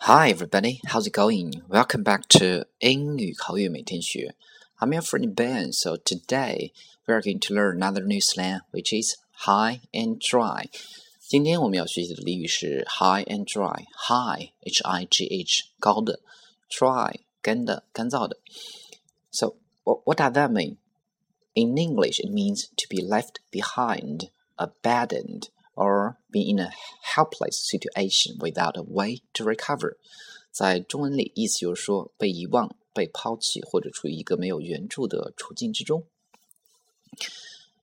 Hi, everybody. How's it going? Welcome back to 英语口语每天学. I'm your friend Ben. So today we are going to learn another new slang, which is high and dry. 今天我们要学习的俚语是 high and dry. High, H-I-G-H，高的；dry，干的、干燥的。So what what does that mean? In English, it means to be left behind, abandoned or be in a helpless situation without a way to recover，在中文里意思就是说被遗忘、被抛弃或者处于一个没有援助的处境之中。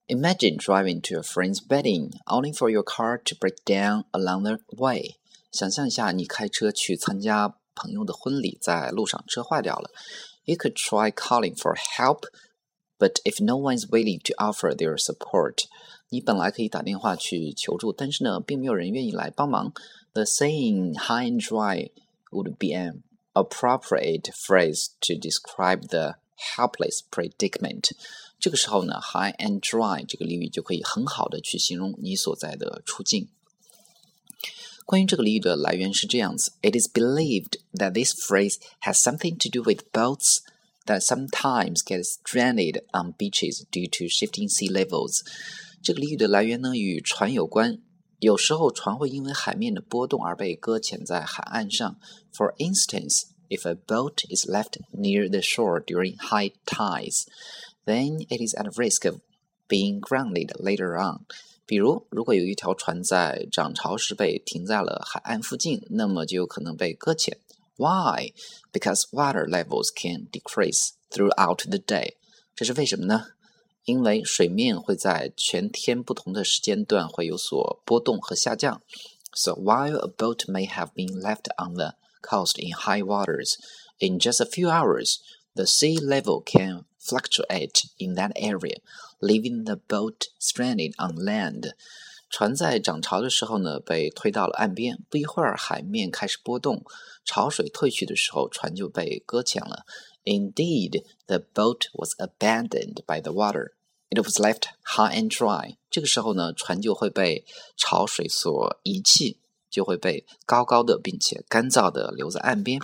Imagine driving to a friend's wedding only for your car to break down along the way。想象一下，你开车去参加朋友的婚礼，在路上车坏掉了。You could try calling for help, but if no one's willing to offer their support, 你本来可以打电话去求助，但是呢，并没有人愿意来帮忙。The saying "high and dry" would be an appropriate phrase to describe the helpless predicament。这个时候呢，"high and dry" 这个俚语就可以很好的去形容你所在的处境。关于这个俚语的来源是这样子：It is believed that this phrase has something to do with boats that sometimes get stranded on beaches due to shifting sea levels。这个俚语的来源呢，与船有关。有时候船会因为海面的波动而被搁浅在海岸上。For instance, if a boat is left near the shore during high tides, then it is at risk of being grounded later on. 比如，如果有一条船在涨潮时被停在了海岸附近，那么就有可能被搁浅。 Why? Because water levels can decrease throughout the day. 这是为什么呢？因为水面会在全天不同的时间段会有所波动和下降。So while a boat may have been left on the coast in high waters, in just a few hours, the sea level can fluctuate in that area, leaving the boat stranded on land. 船在涨潮的时候呢，被推到了岸边。不一会儿，海面开始波动，潮水退去的时候，船就被搁浅了。Indeed, the boat was abandoned by the water. It was left high and dry. 这个时候呢，船就会被潮水所遗弃，就会被高高的并且干燥的留在岸边。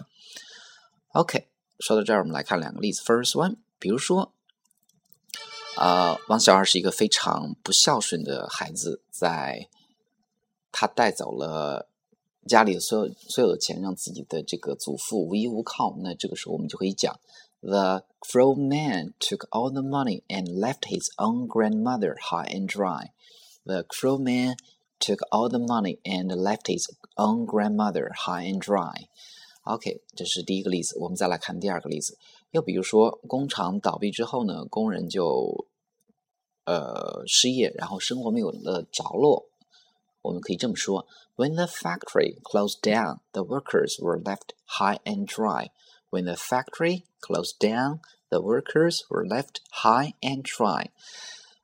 OK，说到这儿，我们来看两个例子。First one，比如说，呃，王小二是一个非常不孝顺的孩子，在他带走了。家里的所有所有的钱让自己的这个祖父无依无靠，那这个时候我们就可以讲：The cruel man took all the money and left his own grandmother high and dry. The cruel man took all the money and left his own grandmother high and dry. OK，这是第一个例子。我们再来看第二个例子。又比如说，工厂倒闭之后呢，工人就呃失业，然后生活没有了着落。我们可以这么说：When the factory closed down, the workers were left high and dry. When the factory closed down, the workers were left high and dry.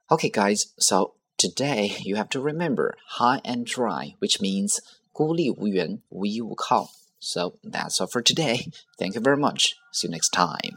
Okay, guys, so today you have to remember high and dry, which means 孤立无援、无依无靠. So that's all for today. Thank you very much. See you next time.